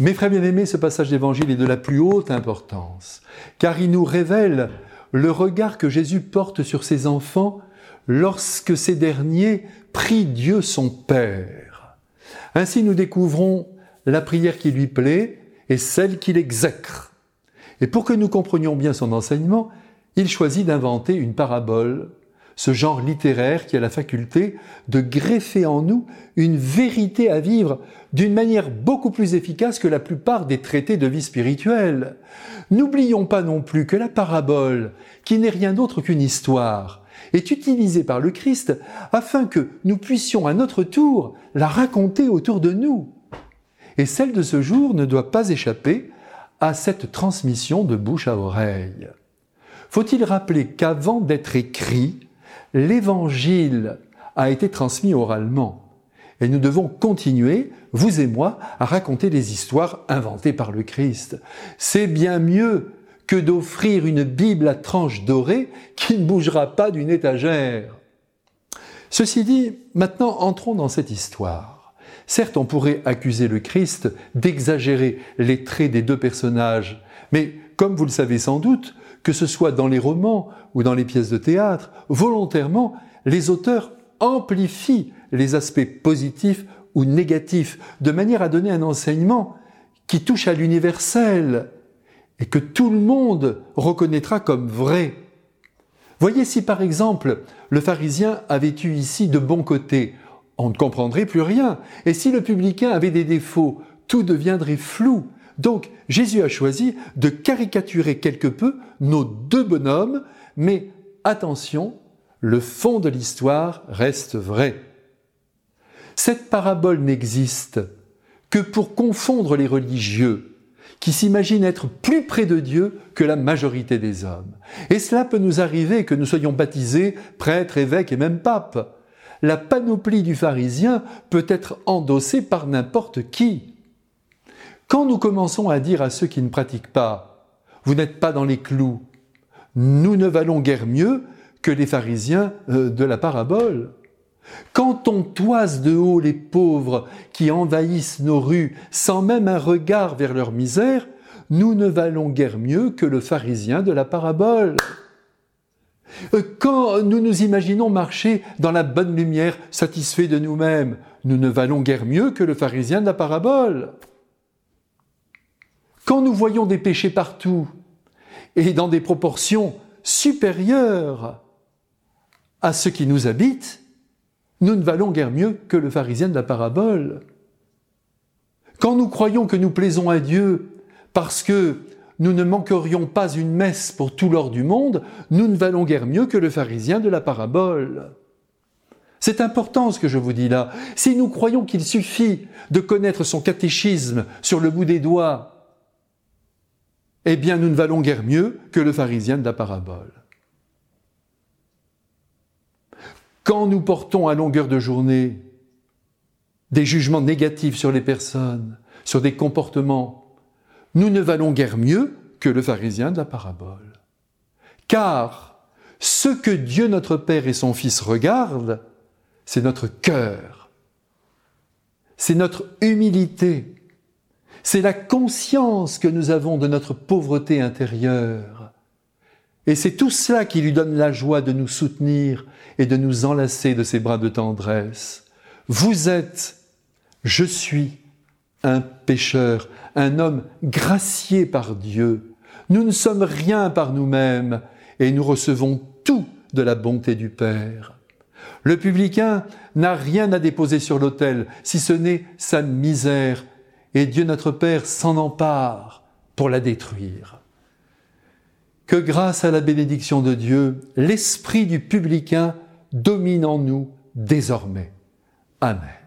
Mes frères bien-aimés, ce passage d'évangile est de la plus haute importance, car il nous révèle le regard que Jésus porte sur ses enfants lorsque ces derniers prient Dieu son Père. Ainsi nous découvrons la prière qui lui plaît et celle qu'il exècre. Et pour que nous comprenions bien son enseignement, il choisit d'inventer une parabole ce genre littéraire qui a la faculté de greffer en nous une vérité à vivre d'une manière beaucoup plus efficace que la plupart des traités de vie spirituelle. N'oublions pas non plus que la parabole, qui n'est rien d'autre qu'une histoire, est utilisée par le Christ afin que nous puissions à notre tour la raconter autour de nous. Et celle de ce jour ne doit pas échapper à cette transmission de bouche à oreille. Faut-il rappeler qu'avant d'être écrit, l'évangile a été transmis oralement. Et nous devons continuer, vous et moi, à raconter des histoires inventées par le Christ. C'est bien mieux que d'offrir une Bible à tranches dorées qui ne bougera pas d'une étagère. Ceci dit, maintenant entrons dans cette histoire. Certes, on pourrait accuser le Christ d'exagérer les traits des deux personnages, mais comme vous le savez sans doute, que ce soit dans les romans ou dans les pièces de théâtre, volontairement, les auteurs amplifient les aspects positifs ou négatifs, de manière à donner un enseignement qui touche à l'universel et que tout le monde reconnaîtra comme vrai. Voyez si par exemple le pharisien avait eu ici de bons côtés, on ne comprendrait plus rien. Et si le publicain avait des défauts, tout deviendrait flou. Donc Jésus a choisi de caricaturer quelque peu nos deux bonhommes, mais attention, le fond de l'histoire reste vrai. Cette parabole n'existe que pour confondre les religieux qui s'imaginent être plus près de Dieu que la majorité des hommes. Et cela peut nous arriver que nous soyons baptisés, prêtres, évêques et même papes. La panoplie du pharisien peut être endossée par n'importe qui. Quand nous commençons à dire à ceux qui ne pratiquent pas, vous n'êtes pas dans les clous, nous ne valons guère mieux que les pharisiens euh, de la parabole. Quand on toise de haut les pauvres qui envahissent nos rues sans même un regard vers leur misère, nous ne valons guère mieux que le pharisien de la parabole. Euh, quand nous nous imaginons marcher dans la bonne lumière, satisfaits de nous-mêmes, nous ne valons guère mieux que le pharisien de la parabole. Quand nous voyons des péchés partout et dans des proportions supérieures à ce qui nous habite, nous ne valons guère mieux que le pharisien de la parabole. Quand nous croyons que nous plaisons à Dieu parce que nous ne manquerions pas une messe pour tout l'or du monde, nous ne valons guère mieux que le pharisien de la parabole. C'est important ce que je vous dis là. Si nous croyons qu'il suffit de connaître son catéchisme sur le bout des doigts eh bien nous ne valons guère mieux que le pharisien de la parabole. Quand nous portons à longueur de journée des jugements négatifs sur les personnes, sur des comportements, nous ne valons guère mieux que le pharisien de la parabole. Car ce que Dieu notre Père et son Fils regardent, c'est notre cœur, c'est notre humilité, c'est la conscience que nous avons de notre pauvreté intérieure. Et c'est tout cela qui lui donne la joie de nous soutenir et de nous enlacer de ses bras de tendresse. Vous êtes, je suis, un pécheur, un homme gracié par Dieu. Nous ne sommes rien par nous-mêmes et nous recevons tout de la bonté du Père. Le publicain n'a rien à déposer sur l'autel, si ce n'est sa misère et Dieu notre Père s'en empare pour la détruire. Que grâce à la bénédiction de Dieu, l'esprit du publicain domine en nous désormais. Amen.